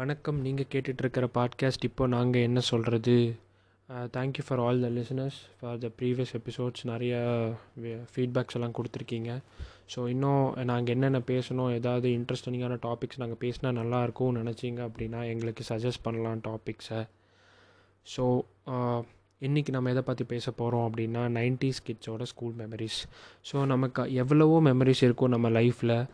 வணக்கம். நீங்கள் கேட்டுட்ருக்கிற பாட்காஸ்ட் இப்போ நாங்கள் என்ன சொல்கிறது thank you for all the listeners for the previous episodes நிறைய ஃபீட்பேக்ஸ் எல்லாம் கொடுத்துருக்கீங்க. ஸோ இன்னும் நாங்கள் என்னென்ன பேசணும் ஏதாவது இன்ட்ரெஸ்டிங்கான டாபிக்ஸ் நாங்கள் பேசினா நல்லாயிருக்கும்னு நினச்சிங்க அப்படின்னா எங்களுக்கு சஜஸ்ட் பண்ணலாம் டாபிக்ஸை ஸோ இன்றைக்கி நம்ம எதை பற்றி பேச போகிறோம் அப்படின்னா நைன்டிஸ் கிட்ஸோட ஸ்கூல் மெமரிஸ் ஸோ நமக்கு எவ்வளவோ மெமரிஸ் இருக்கும் நம்ம லைஃப்பில்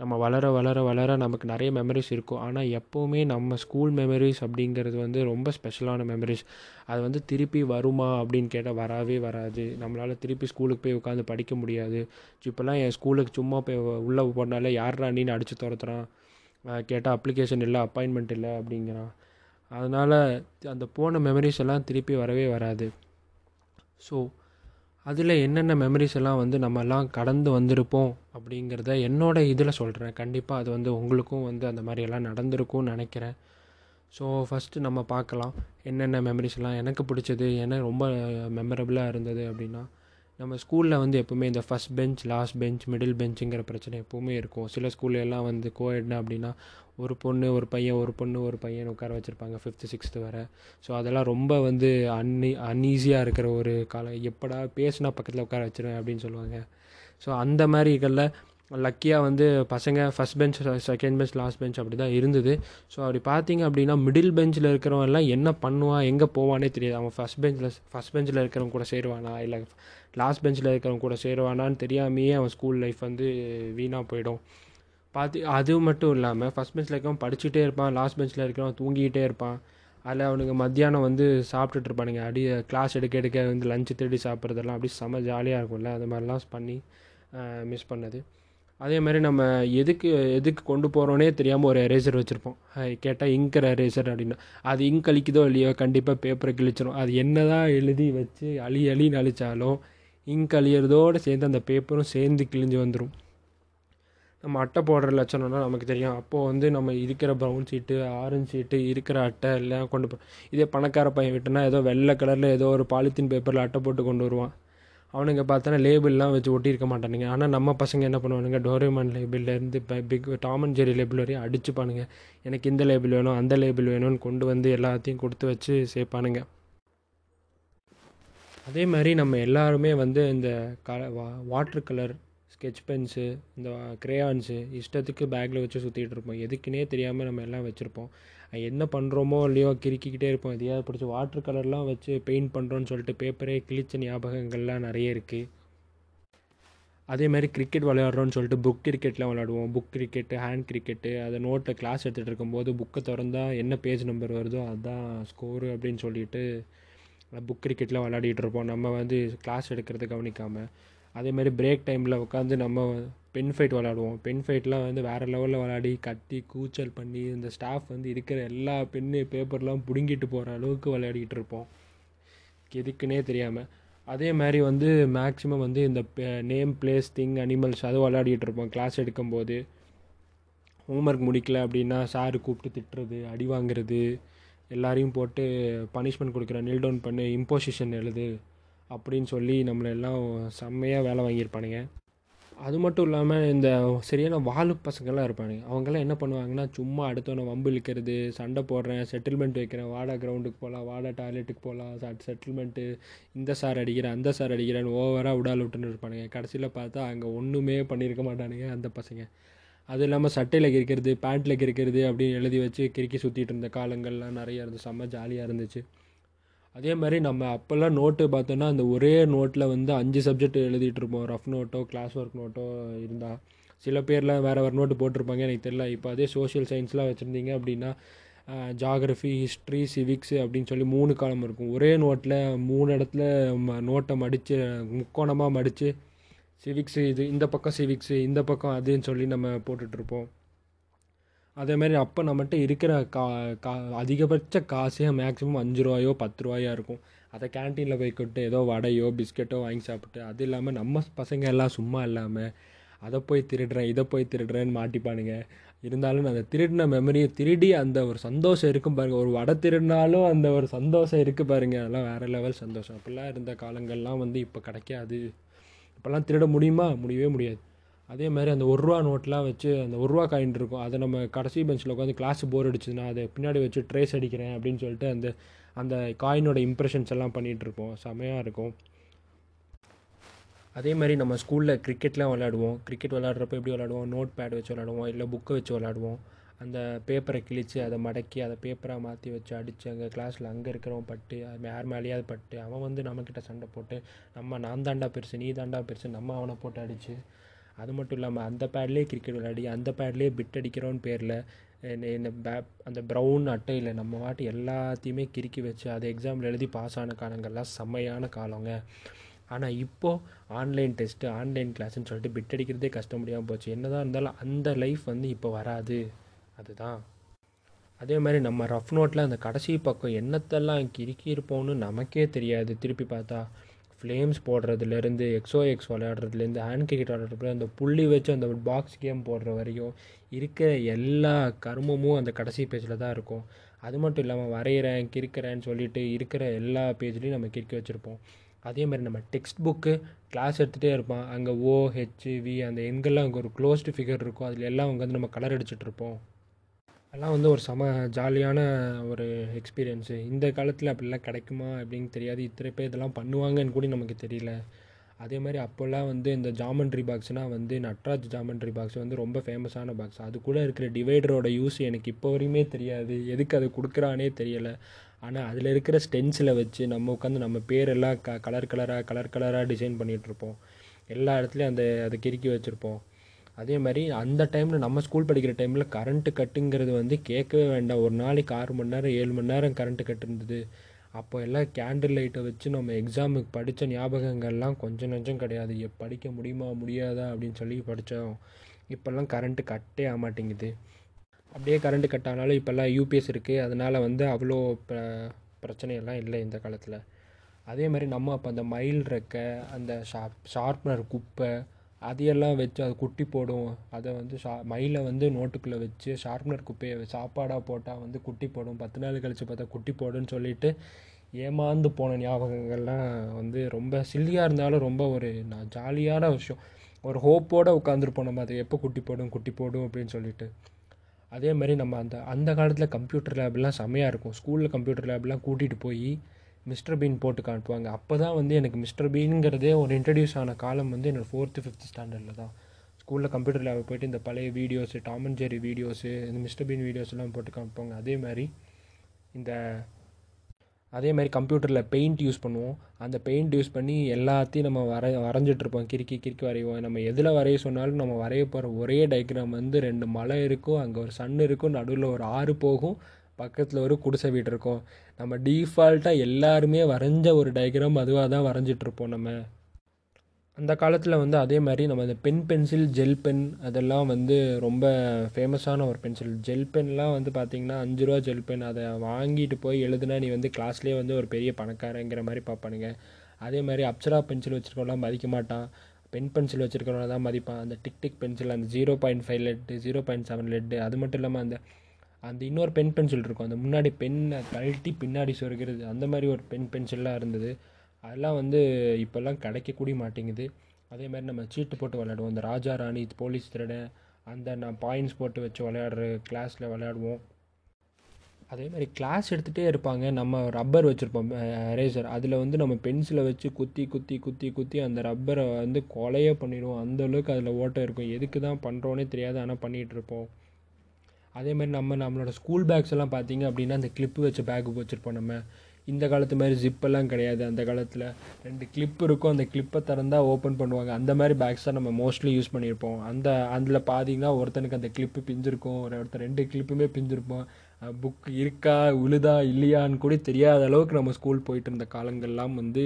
நம்ம வளர வளர வளர நமக்கு நிறைய மெமரிஸ் இருக்கும். ஆனால் எப்போவுமே நம்ம ஸ்கூல் மெமரிஸ் அப்படிங்கிறது வந்து ரொம்ப ஸ்பெஷலான மெமரிஸ் அது வந்து திருப்பி வருமா அப்படின்னு கேட்டால் வரவே வராது. நம்மளால் திருப்பி ஸ்கூலுக்கு போய் உட்காந்து படிக்க முடியாது. இப்போல்லாம் என் ஸ்கூலுக்கு சும்மா போய் உள்ளே போனாலே யார் நீன்னு அடித்து துரத்துறான்? கேட்டால் அப்ளிகேஷன் இல்லை அப்பாயின்மெண்ட் இல்லை அப்படிங்கிறான். அதனால் அந்த போன மெமரிஸ் எல்லாம் திருப்பி வரவே வராது. ஸோ அதில் என்னென்ன மெமரிஸ் எல்லாம் வந்து நம்மலாம் கடந்து வந்திருப்போம் அப்படிங்கிறத என்னோடய இதில் சொல்கிறேன் கண்டிப்பாக அது வந்து உங்களுக்கும் வந்து அந்த மாதிரியெல்லாம் நடந்திருக்கும்னு நினைக்கிறேன். ஸோ ஃபஸ்ட்டு நம்ம பார்க்கலாம். என்னென்ன மெமரிஸ்லாம் எனக்கு பிடிச்சது என்ன ரொம்ப மெமரபுளாக இருந்தது அப்படின்னா நம்ம ஸ்கூலில் வந்து எப்போவுமே இந்த first bench last bench middle பெஞ்சுங்கிற பிரச்சனை எப்போவுமே இருக்கும். சில ஸ்கூல்லலாம் வந்து கோஎட்னா அப்படின்னா ஒரு பொண்ணு ஒரு பையன் ஒரு பொண்ணு ஒரு பையன் உட்கார வச்சுருப்பாங்க ஃபிஃப்த்து சிக்ஸ்த்து வர. ஸோ அதெல்லாம் ரொம்ப வந்து அன்னி அன்ஈஸியாக இருக்கிற ஒரு காலம் எப்படா பேசுனா பக்கத்தில் உட்கார வச்சுருவேன் அப்படின்னு சொல்லுவாங்க. ஸோ அந்த மாதிரிகளில் லக்கியாக வந்து பசங்க first bench second bench last bench அப்படி தான் இருந்தது. ஸோ அப்படி பார்த்தீங்க அப்படின்னா மிடில் பெஞ்சில் இருக்கிறவன் எல்லாம் என்ன பண்ணுவான் எங்கே போவானே தெரியாது. அவன் ஃபஸ்ட் பெஞ்சில் ஃபஸ்ட் பெஞ்சில் இருக்கிறவங்க கூட சேருவானா இல்லை லாஸ்ட் பெஞ்சில் இருக்கிறவங்க கூட சேருவானான்னு தெரியாமையே அவன் ஸ்கூல் லைஃப் வந்து வீணாக போயிடும். பார்த்து அது மட்டும் இல்லாமல் ஃபஸ்ட் பெஞ்சில் இருக்கவன் படிச்சுட்டே இருப்பான் லாஸ்ட் பெஞ்சில் இருக்கிறவன் தூங்கிக்கிட்டே இருப்பான். அதில் அவனுங்க மத்தியானம் வந்து சாப்பிட்டுட்டு இருப்பானுங்க. அடி கிளாஸ் எடுக்க எடுக்க வந்து லஞ்சு தேடி சாப்பிட்றதெல்லாம் அப்படி செம்ம ஜாலியாக இருக்கும்ல. அது மாதிரிலாம் பண்ணி மிஸ் பண்ணது. அதே மாதிரி நம்ம எதுக்கு எதுக்கு கொண்டு போகிறோன்னே தெரியாமல் ஒரு எரேசர் வச்சுருப்போம். கேட்டால் இங்கர் எரேசர் அப்படின்னா அது இங்க் அழிக்குதோ இல்லையோ கண்டிப்பாக பேப்பரை கிழிச்சிடும் அது என்ன தான் எழுதி வச்சு அழி அழின்னு அழித்தாலும் இங்க் அழியிறதோடு சேர்ந்து அந்த பேப்பரும் சேர்ந்து கிழிஞ்சு வந்துடும் நம்ம அட்டை போடுற லட்சணம்னா நமக்கு தெரியும். அப்போது வந்து நம்ம இருக்கிற ப்ரௌன் சீட்டு ஆரஞ்சு சீட்டு இருக்கிற அட்டை எல்லாம் கொண்டு போ இதே பணக்கார பையன் விட்டுனா ஏதோ வெள்ளை கலரில் ஏதோ ஒரு பாலித்தீன் பேப்பரில் அட்டை போட்டு கொண்டு வருவான். அவனுங்க பார்த்தோன்னா லேபிள்லாம் வச்சு ஒட்டியிருக்க மாட்டானுங்க. ஆனால் நம்ம பசங்க என்ன பண்ணுவானுங்க? டோரேமான் லேபிள்லேருந்து இப்போ big Tom and Jerry label வரையும் அடிச்சுப்பானுங்க. எனக்கு இந்த லேபிள் வேணும் அந்த லேபிள் வேணும்னு கொண்டு வந்து எல்லாத்தையும் கொடுத்து வச்சு சேர்ப்பானுங்க. அதே மாதிரி நம்ம எல்லாருமே வந்து இந்த க வாட்டர் கலர் ஸ்கெட்ச் பென்ஸு இந்த க்ரேயான்ஸு இஷ்டத்துக்கு பேக்கில் வச்சு சுற்றிட்டு இருப்போம். எதுக்குன்னே தெரியாமல் நம்ம எல்லாம் வச்சுருப்போம். என்ன பண்ணுறோமோ இல்லையோ கிறுக்கிக்கிட்டே இருப்போம். எதையாவது பிடிச்சி வாட்டர் கலர்லாம் வச்சு பெயிண்ட் பண்ணுறோன்னு சொல்லிட்டு பேப்பரே கிழிச்ச ஞாபகங்கள்லாம் நிறைய இருக்குது அதே மாதிரி கிரிக்கெட் விளையாடுறோன்னு சொல்லிட்டு புக் கிரிக்கெட்லாம் விளையாடுவோம். புக் கிரிக்கெட்டு ஹேண்ட் கிரிக்கெட்டு அதை நோட்டில் கிளாஸ் எடுத்துகிட்டு இருக்கும்போது புக்கை திறந்தால் என்ன பேஜ் நம்பர் வருதோ அதுதான் ஸ்கோரு அப்படின்னு சொல்லிட்டு புக் கிரிக்கெட்லாம் விளையாடிட்டு இருப்போம். நம்ம வந்து கிளாஸ் எடுக்கிறது கவனிக்காமல் அதே மாதிரி பிரேக் டைமில் உட்காந்து நம்ம பென் ஃபைட் விளாடுவோம் பென் ஃபைட்லாம் வந்து வேறு லெவலில் விளாடி கத்தி கூச்சல் பண்ணி இந்த ஸ்டாஃப் வந்து இருக்கிற எல்லா பென்னு பேப்பர்லாம் பிடுங்கிட்டு போகிற அளவுக்கு விளையாடிக்கிட்டு இருப்போம். எதுக்குன்னே தெரியாமல் அதே மாதிரி வந்து மேக்ஸிமம் வந்து இந்த நேம் பிளேஸ் திங் அனிமல்ஸ் அது விளையாடிட்டு இருப்போம். கிளாஸ் எடுக்கும்போது. ஹோம்ஒர்க் முடிக்கல அப்படின்னா சாரு கூப்பிட்டு திட்டுறது அடி வாங்குறது எல்லாரையும் போட்டு பனிஷ்மெண்ட் கொடுக்குற நில் டவுன் பண்ணி இம்போசிஷன் எழுது. அப்படின்னு சொல்லி நம்மளை எல்லாம் செம்மையாக வேலை வாங்கியிருப்பானுங்க. அது மட்டும் இல்லாமல் இந்த சரியான வாலு பசங்கள்லாம் இருப்பானுங்க. அவங்கெல்லாம் என்ன பண்ணுவாங்கன்னா சும்மா அடுத்தவனை வம்பு இழுக்கிறது சண்டை போடுறேன் செட்டில்மெண்ட் வைக்கிறேன் வாடா கிரவுண்டுக்கு போகலாம் வாடா டாய்லெட்டுக்கு போகலாம் செட்டில்மெண்ட்டு இந்த சார் அடிக்கிறேன் அந்த சார் அடிக்கிறேன்னு ஓவராக உடால் விட்டுன்னு இருப்பானுங்க. கடைசியில் பார்த்தா அங்கே ஒன்றுமே பண்ணியிருக்க மாட்டானுங்க அந்த பசங்க. அது இல்லாமல் சட்டையில் கிரிக்கிறது பேண்ட்டில் கிரிக்கிறது அப்படின்னு எழுதி வச்சு கிறுக்கி சுற்றிட்டு இருந்த காலங்கள்லாம் நிறைய இருந்துச்சு செம்ம ஜாலியாக இருந்துச்சு. அதே மாதிரி நம்ம அப்போல்லாம் நோட்டு பார்த்தோன்னா அந்த ஒரே நோட்டில் வந்து அஞ்சு சப்ஜெக்ட் எழுதிட்டு இருப்போம். ரஃப் நோட்டோ கிளாஸ் ஒர்க் நோட்டோ இருந்தால் சில பேர்லாம் வேறு வேறு நோட்டு போட்டிருப்பாங்க எனக்கு தெரியல. இப்போ அதே சோஷியல் சயின்ஸ்லாம் வச்சுருந்தீங்க அப்படின்னா ஜாகிரஃபி ஹிஸ்ட்ரி சிவிக்ஸு அப்படின்னு சொல்லி மூணு காலம் இருக்கும். ஒரே நோட்டில் மூணு இடத்துல ம நோட்டை மடித்து முக்கோணமாக மடித்து சிவிக்ஸு இது இந்த பக்கம் சிவிக்ஸு இந்த பக்கம் அதுன்னு சொல்லி நம்ம போட்டுட்ருப்போம் அதே மாதிரி அப்போ நம்மகிட்ட இருக்கிற கா கா அதிகபட்ச காசே மேக்ஸிமம் அஞ்சு ரூபாயோ பத்து ரூபாயா இருக்கும். அதை கேன்டீனில் போய் கொட்டு ஏதோ வடையோ பிஸ்கெட்டோ வாங்கி சாப்பிட்டு அது இல்லாமல் நம்ம பசங்க எல்லாம் சும்மா இல்லாமல் அதை போய் திருடுறேன் இதை போய் திருடுறேன்னு மாட்டிப்பானுங்க. இருந்தாலும் அந்த திருடின மெமரியை திருடி அந்த ஒரு சந்தோஷம் இருக்கும் பாருங்கள் ஒரு வடை திருடினாலும் அந்த ஒரு சந்தோஷம் இருக்குது பாருங்கள் அதெல்லாம் வேறு லெவல் சந்தோஷம். அப்படிலாம் இருந்த காலங்கள்லாம் வந்து இப்போ கிடைக்காது. இப்போல்லாம் திருட முடியுமா? முடியவே முடியாது. அதே மாதிரி அந்த ஒரு ரூபா நோட்லாம் வச்சு அந்த ஒரு ரூபா காயின் இருக்கும். அதை நம்ம கடைசி பெஞ்சில் உட்காந்து கிளாஸ் போர் அடிச்சதுன்னா அதை பின்னாடி வச்சு ட்ரேஸ் அடிக்கிறேன் அப்படின்னு சொல்லிட்டு அந்த அந்த காயினோட இம்ப்ரெஷன்ஸ் எல்லாம் பண்ணிகிட்ருப்போம் செமையாக இருக்கும். அதே மாதிரி நம்ம ஸ்கூலில் கிரிக்கெட்லாம் விளாடுவோம் கிரிக்கெட் விளாட்றப்ப எப்படி விளாடுவோம் நோட் பேட் வச்சு விளாடுவோம் இல்லை புக்கை வச்சு விளாடுவோம் அந்த பேப்பரை கிழித்து அதை மடக்கி அதை பேப்பராக மாற்றி வச்சு அடித்து அங்கே கிளாஸில் அங்கே இருக்கிறவன் பட்டு அது யார் மேலேயாவது பட்டு அவன் வந்து நம்மக்கிட்ட சண்டை போட்டு நம்ம நான் தாண்டா பெருசு நீ தாண்டா பெருசு நம்ம அவனை போட்டு அடித்து அது மட்டும் இல்லாமல் அந்த பேட்லேயே கிரிக்கெட் விளையாடி அந்த பேட்லேயே பிட் அடிக்கிறோன்னு பேரில் இந்த பே அந்த ப்ரௌன் அட்டையில் நம்ம வாட்டி எல்லாத்தையுமே கிறுக்கி வச்சு அதை எக்ஸாமில் எழுதி பாஸ் ஆன காலங்கள்லாம் செம்மையான காலங்க. ஆனால் இப்போது ஆன்லைன் டெஸ்ட்டு ஆன்லைன் கிளாஸ்ன்னு சொல்லிட்டு பிட் அடிக்கிறதே கஷ்டம் முடியாமல் போச்சு. என்னதான் இருந்தாலும் அந்த லைஃப் வந்து இப்போ வராது. அதுதான். அதே மாதிரி நம்ம ரஃப் நோட்டில் அந்த கடைசி பக்கம் என்னத்தெல்லாம் கிறுக்கி இருப்போம்னு நமக்கே தெரியாது. திருப்பி பார்த்தா ஃப்ளேம்ஸ் போடுறதுலேருந்து எக்ஸோ எக்ஸ் விளையாடுறதுலேருந்து ஹேண்ட் கிரிக்கெட் விளையாடுறதுல அந்த புள்ளி வச்சு அந்த பாக்ஸ் கேம் போடுற வரையும் இருக்கிற எல்லா கர்மமும் அந்த கடைசி பேஜில் தான் இருக்கும். அது மட்டும் இல்லாமல் வரைகிறேன் கிறுக்கிறேன்னு சொல்லிட்டு இருக்கிற எல்லா பேஜ்லேயும் நம்ம கிறுக்கி வச்சுருப்போம். அதே மாதிரி நம்ம டெக்ஸ்ட் புக்கு கிளாஸ் எடுத்துகிட்டே இருப்பான் அங்கே ஓ ஹெச் வி அந்த எங்கெல்லாம் அங்கே ஒரு க்ளோஸ்டு ஃபிகர் இருக்கும் அதில் எல்லாம் அங்கே வந்து நம்ம கலர் அடிச்சுட்ருப்போம் அதெல்லாம் வந்து ஒரு செம ஜாலியான ஒரு எக்ஸ்பீரியன்ஸு இந்த காலத்தில் அப்படிலாம் கிடைக்குமா அப்படின்னு தெரியாது. இத்தனை பேர் இதெல்லாம் பண்ணுவாங்கன்னு கூட நமக்கு தெரியல. அதே மாதிரி அப்போல்லாம் வந்து இந்த ஜாமெண்ட்ரி பாக்ஸ்னால் வந்து நட்ராஜ் ஜாமெண்ட்ரி பாக்ஸ் வந்து ரொம்ப ஃபேமஸான பாக்ஸ் அது கூட இருக்கிற டிவைடரோட யூஸ் எனக்கு இப்போ வரையுமே தெரியாது. எதுக்கு அது கொடுக்குறானே தெரியலை. ஆனால் அதில் இருக்கிற ஸ்டென்ஸில் வச்சு நம்ம உட்காந்து நம்ம பேரெல்லாம் க கலர் கலராக கலர் கலராக டிசைன் பண்ணிகிட்ருப்போம் எல்லா இடத்துலையும் அந்த அதை கிறுக்கி வச்சுருப்போம். அதே மாதிரி அந்த டைமில் நம்ம ஸ்கூல் படிக்கிற டைமில் கரண்ட்டு கட்டுங்கிறது வந்து கேட்கவே வேண்டாம். ஒரு நாளைக்கு ஆறு மணி நேரம் ஏழு மணி நேரம் கரண்ட்டு கட்டு இருந்தது அப்போ எல்லாம் கேண்டில் லைட்டை வச்சு நம்ம எக்ஸாமுக்கு படித்த ஞாபகங்கள்லாம் கொஞ்சம் நஞ்சம் கிடையாது. எ படிக்க முடியுமா முடியாதா அப்படின்னு சொல்லி படித்தோம் இப்போல்லாம் கரண்ட்டு கட்டே ஆக மாட்டேங்குது அப்படியே கரண்ட்டு கட் ஆனாலும் இப்போல்லாம் யூபிஎஸ் இருக்குது அதனால் வந்து அவ்வளோ ப பிரச்சனையெல்லாம் இல்லை இந்த காலத்தில். அதே மாதிரி நம்ம அப்போ அந்த மயில் ரெக்கை அந்த ஷார்ப் ஷார்ப்னர் குப்பை அதையெல்லாம் வச்சு அது குட்டி போடும் அதை வந்து ஷா மயிலை வந்து நோட்டுக்குள்ளே வச்சு ஷார்ப்னர் குப்பையை சாப்பாடாக போட்டால் வந்து குட்டி போடும். பத்து நாள் கழித்து பார்த்தா குட்டி போடுன்னு சொல்லிட்டு ஏமாந்து போன ஞாபகங்கள்லாம் வந்து ரொம்ப சில்லியாக இருந்தாலும் ரொம்ப ஒரு நான் ஜாலியான விஷயம். ஒரு ஹோப்போடு உட்காந்துருப்போம் நம்ம. அதை எப்போ குட்டி போடும் குட்டி போடும் அப்படின்னு சொல்லிட்டு. அதே மாதிரி நம்ம அந்த அந்த காலத்தில் கம்ப்யூட்டர் லேப்லாம் செம்மையாக இருக்கும். ஸ்கூலில் கம்ப்யூட்டர் லேப்லாம் கூட்டிகிட்டு போய் மிஸ்டர் பீன் போட்டு காட்டுவாங்க. அப்போ தான் வந்து எனக்கு மிஸ்டர் பீனுங்கிறதே ஒரு இன்ட்ரடியூஸ் ஆன காலம் வந்து என்னோடய ஃபோர்த்து ஃபிஃப்த் ஸ்டாண்டர்டில் தான். ஸ்கூலில் கம்ப்யூட்டர் லேப் போயிட்டு இந்த பழைய videos Tom and Jerry videos இந்த மிஸ்டர் பீன் வீடியோஸ் எல்லாம் போட்டு காமிப்பாங்க அதே மாதிரி இந்த அதே மாதிரி கம்ப்யூட்டரில் பெயிண்ட் யூஸ் பண்ணுவோம். அந்த பெயிண்ட் யூஸ் பண்ணி எல்லாத்தையும் நம்ம வர வரைஞ்சிட்ருப்போம் கிறுக்கி கிறுக்கி வரைவோம். நம்ம எதில் வரைய சொன்னாலும் நம்ம வரைய போகிற ஒரே டயக்ராம் வந்து ரெண்டு மலை இருக்கும். அங்கே ஒரு சன் இருக்கும். நடுவில் ஒரு ஆறு போகும். பக்கத்தில் ஒரு குடிசை வீடு இருக்கும். நம்ம டீஃபால்ட்டாக எல்லாருமே வரைஞ்ச ஒரு டயக்ராம் அதுவாக தான் வரைஞ்சிட்ருப்போம் நம்ம. அந்த காலத்தில் வந்து அதே மாதிரி நம்ம இந்த பென் பென்சில் ஜெல் பென் அதெல்லாம் வந்து ரொம்ப ஃபேமஸான ஒரு பென்சில் ஜெல் பென்லாம் வந்து பார்த்திங்கன்னா அஞ்சு ரூபா ஜெல் பென் அதை வாங்கிட்டு போய் எழுதுனா நீ வந்து கிளாஸ்லேயே வந்து ஒரு பெரிய பணக்காரங்கிற மாதிரி பார்ப்பானுங்க. அதே மாதிரி அப்சரா பென்சில் வச்சுருக்கவங்களாம் மதிக்க மாட்டான். பென் பென்சில் வச்சுருக்கவங்க தான் மதிப்பான். அந்த டிக் டிக் பென்சில் அந்த zero point five lead zero point seven lead அது மட்டும் இல்லாமல் அந்த அந்த இன்னொரு பென் பென்சில் இருக்கும். அந்த முன்னாடி பென்னை கழட்டி பின்னாடி சொருகிறது. அந்த மாதிரி ஒரு பென் பென்சில்லாம் இருந்தது. அதெல்லாம் வந்து இப்போல்லாம் கிடைக்கக்கூடிய மாட்டேங்குது. அதே மாதிரி நம்ம சீட்டு போட்டு விளையாடுவோம். இந்த ராஜா ராணி போலீஸ் திருடன் அந்த நான் பாயிண்ட்ஸ் போட்டு வச்சு விளையாடுற கிளாஸில் விளையாடுவோம். அதே மாதிரி கிளாஸ் எடுத்துகிட்டே இருப்பாங்க. நம்ம ரப்பர் வச்சுருப்போம் எரேசர் அதில் வந்து நம்ம பென்சிலை வச்சு குத்தி குத்தி குத்தி குத்தி அந்த ரப்பரை வந்து கொலையே பண்ணிடுவோம். அந்தளவுக்கு அதில் ஓட்டம் இருக்கும். எதுக்கு தான் பண்ணுறோன்னே தெரியாது. ஆனால் பண்ணிகிட்டு அதே மாதிரி நம்ம நம்மளோட ஸ்கூல் பேக்ஸ் எல்லாம் பார்த்தீங்க அப்படின்னா அந்த கிளிப்பு வச்ச பேக்கு வச்சுருப்போம் நம்ம. இந்த காலத்து மாதிரி ஜிப்பெல்லாம் கிடையாது. அந்த காலத்தில் ரெண்டு கிளிப் இருக்கும். அந்த கிளிப்பை திறந்தால் ஓப்பன் பண்ணுவாங்க. அந்த மாதிரி பேக்ஸ் தான் நம்ம மோஸ்ட்லி யூஸ் பண்ணியிருப்போம். அந்த அதில் பார்த்தீங்கன்னா ஒருத்தனுக்கு அந்த கிளிப்பு பிஞ்சிருக்கும். ஒரு ஒருத்தர் ரெண்டு கிளிப்புமே பிஞ்சிருப்போம். புக் இருக்கா உழுதா இல்லையான்னு கூட தெரியாத அளவுக்கு நம்ம ஸ்கூல் போயிட்டு இருந்த காலங்கள்லாம் வந்து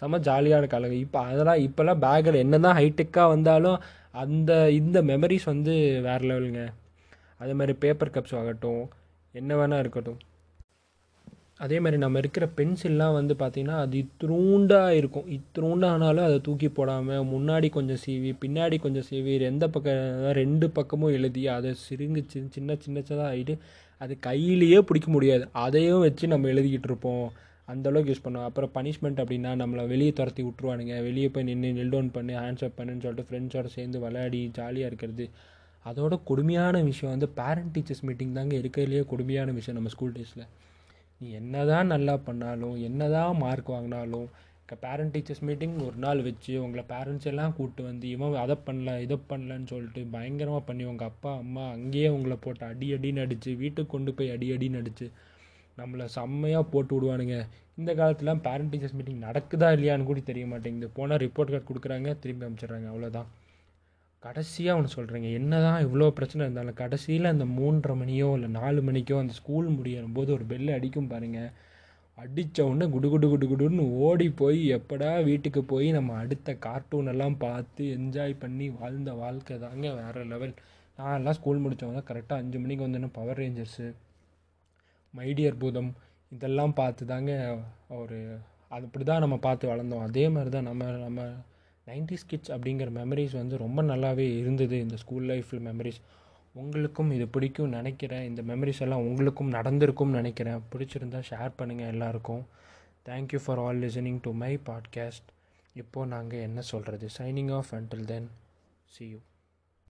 செம ஜாலியான காலங்கள். இப்போ அதெல்லாம் இப்போல்லாம் பேக்கில் என்ன தான் ஹைடெக்காக வந்தாலும் அந்த இந்த மெமரிஸ் வந்து வேறு லெவலுங்க அதே மாதிரி பேப்பர் கப்ஸ் ஆகட்டும் என்ன வேணால் இருக்கட்டும். அதே மாதிரி நம்ம இருக்கிற பென்சில்லாம் வந்து பார்த்திங்கன்னா அது இத்திரூண்டாக இருக்கும். இத்ரூண்டானாலும் அதை தூக்கி போடாமல் முன்னாடி கொஞ்சம் சீவி பின்னாடி கொஞ்சம் சீவி எந்த பக்கம் ரெண்டு பக்கமும் எழுதி அதை சிறுங்கு சின்ன சின்ன சின்னதாக ஆகிட்டு அது கையிலேயே பிடிக்க முடியாது. அதையும் வச்சு நம்ம எழுதிக்கிட்டு இருப்போம். அந்தளவுக்கு யூஸ் பண்ணுவோம். அப்புறம் பனிஷ்மெண்ட் அப்படின்னா நம்மளை வெளியே துரத்தி விட்ருவானுங்க வெளியே போய் நின்று நெல் டவுன் பண்ணி ஹேண்ட்ஸ் அப் பண்ணுன்னு சொல்லிட்டு ஃப்ரெண்ட்ஸோட சேர்ந்து விளையாடி ஜாலியாக இருக்கிறது. அதோட கொடுமையான விஷயம் வந்து பேரண்ட் டீச்சர்ஸ் மீட்டிங் தாங்க இருக்கிறதுலையே கொடுமையான விஷயம் நம்ம ஸ்கூல் டேஸில் நீ என்ன தான் நல்லா பண்ணாலும் என்ன தான் மார்க் வாங்கினாலும் பேரண்ட் டீச்சர்ஸ் மீட்டிங் ஒரு நாள் வச்சு உங்களை பேரண்ட்ஸ் எல்லாம் கூப்பிட்டு வந்து இவன் அதை பண்ணல இதை பண்ணலன்னு சொல்லிட்டு பயங்கரமாக பண்ணி உங்கள் அப்பா அம்மா அங்கேயே உங்களை போட்டு அடி அடின்னு அடித்து வீட்டுக்கு கொண்டு போய் அடி அடின்னு அடித்து நம்மளை செம்மையாக போட்டு விடுவானுங்க. இந்த காலத்தில் பேரண்ட் டீச்சர்ஸ் மீட்டிங் நடக்குதா இல்லையான்னு கூட தெரிய மாட்டேங்குது. போனால் ரிப்போர்ட் கார்டு கொடுக்குறாங்க திரும்பி அனுப்பிச்சிடுறாங்க. அவ்வளோதான் கடைசியாக ஒன்று சொல்கிறேங்க என்ன தான் இவ்வளோ பிரச்சனை இருந்தாலும் கடைசியில் அந்த மூன்றரை மணியோ இல்லை நாலு மணிக்கோ அந்த ஸ்கூல் முடியும் போது ஒரு பெல் அடிக்கும் பாருங்கள் அடித்த உடனே குடு குடு குடு குடுன்னு ஓடி போய் எப்படா வீட்டுக்கு போய் நம்ம அடுத்த கார்ட்டூன் எல்லாம் பார்த்து என்ஜாய் பண்ணி வாழ்ந்த வாழ்க்கை தாங்க வேறு லெவல் நான் எல்லாம் ஸ்கூல் முடித்தவங்க தான் கரெக்டாக அஞ்சு மணிக்கு வந்தோன்னா பவர் ரேஞ்சர்ஸு மைடியர் பூதம் இதெல்லாம் பார்த்து தாங்க ஒரு அது அப்படி தான் நம்ம பார்த்து வளர்ந்தோம். அதே மாதிரி தான் நம்ம நம்ம நைன்டி கிட்ஸ் அப்படிங்கிற மெமரிஸ் வந்து ரொம்ப நல்லாவே இருந்தது. இந்த ஸ்கூல் லைஃப்பில் மெமரிஸ் உங்களுக்கும் இது பிடிக்கும் நினைக்கிறேன். இந்த மெமரிஸ் எல்லாம் உங்களுக்கும் நடந்திருக்கும்னு நினைக்கிறேன். பிடிச்சிருந்தா ஷேர் பண்ணுங்கள் எல்லாருக்கும். Thank you for all listening to my podcast இப்போது நாங்கள் என்ன சொல்கிறது signing off until then see you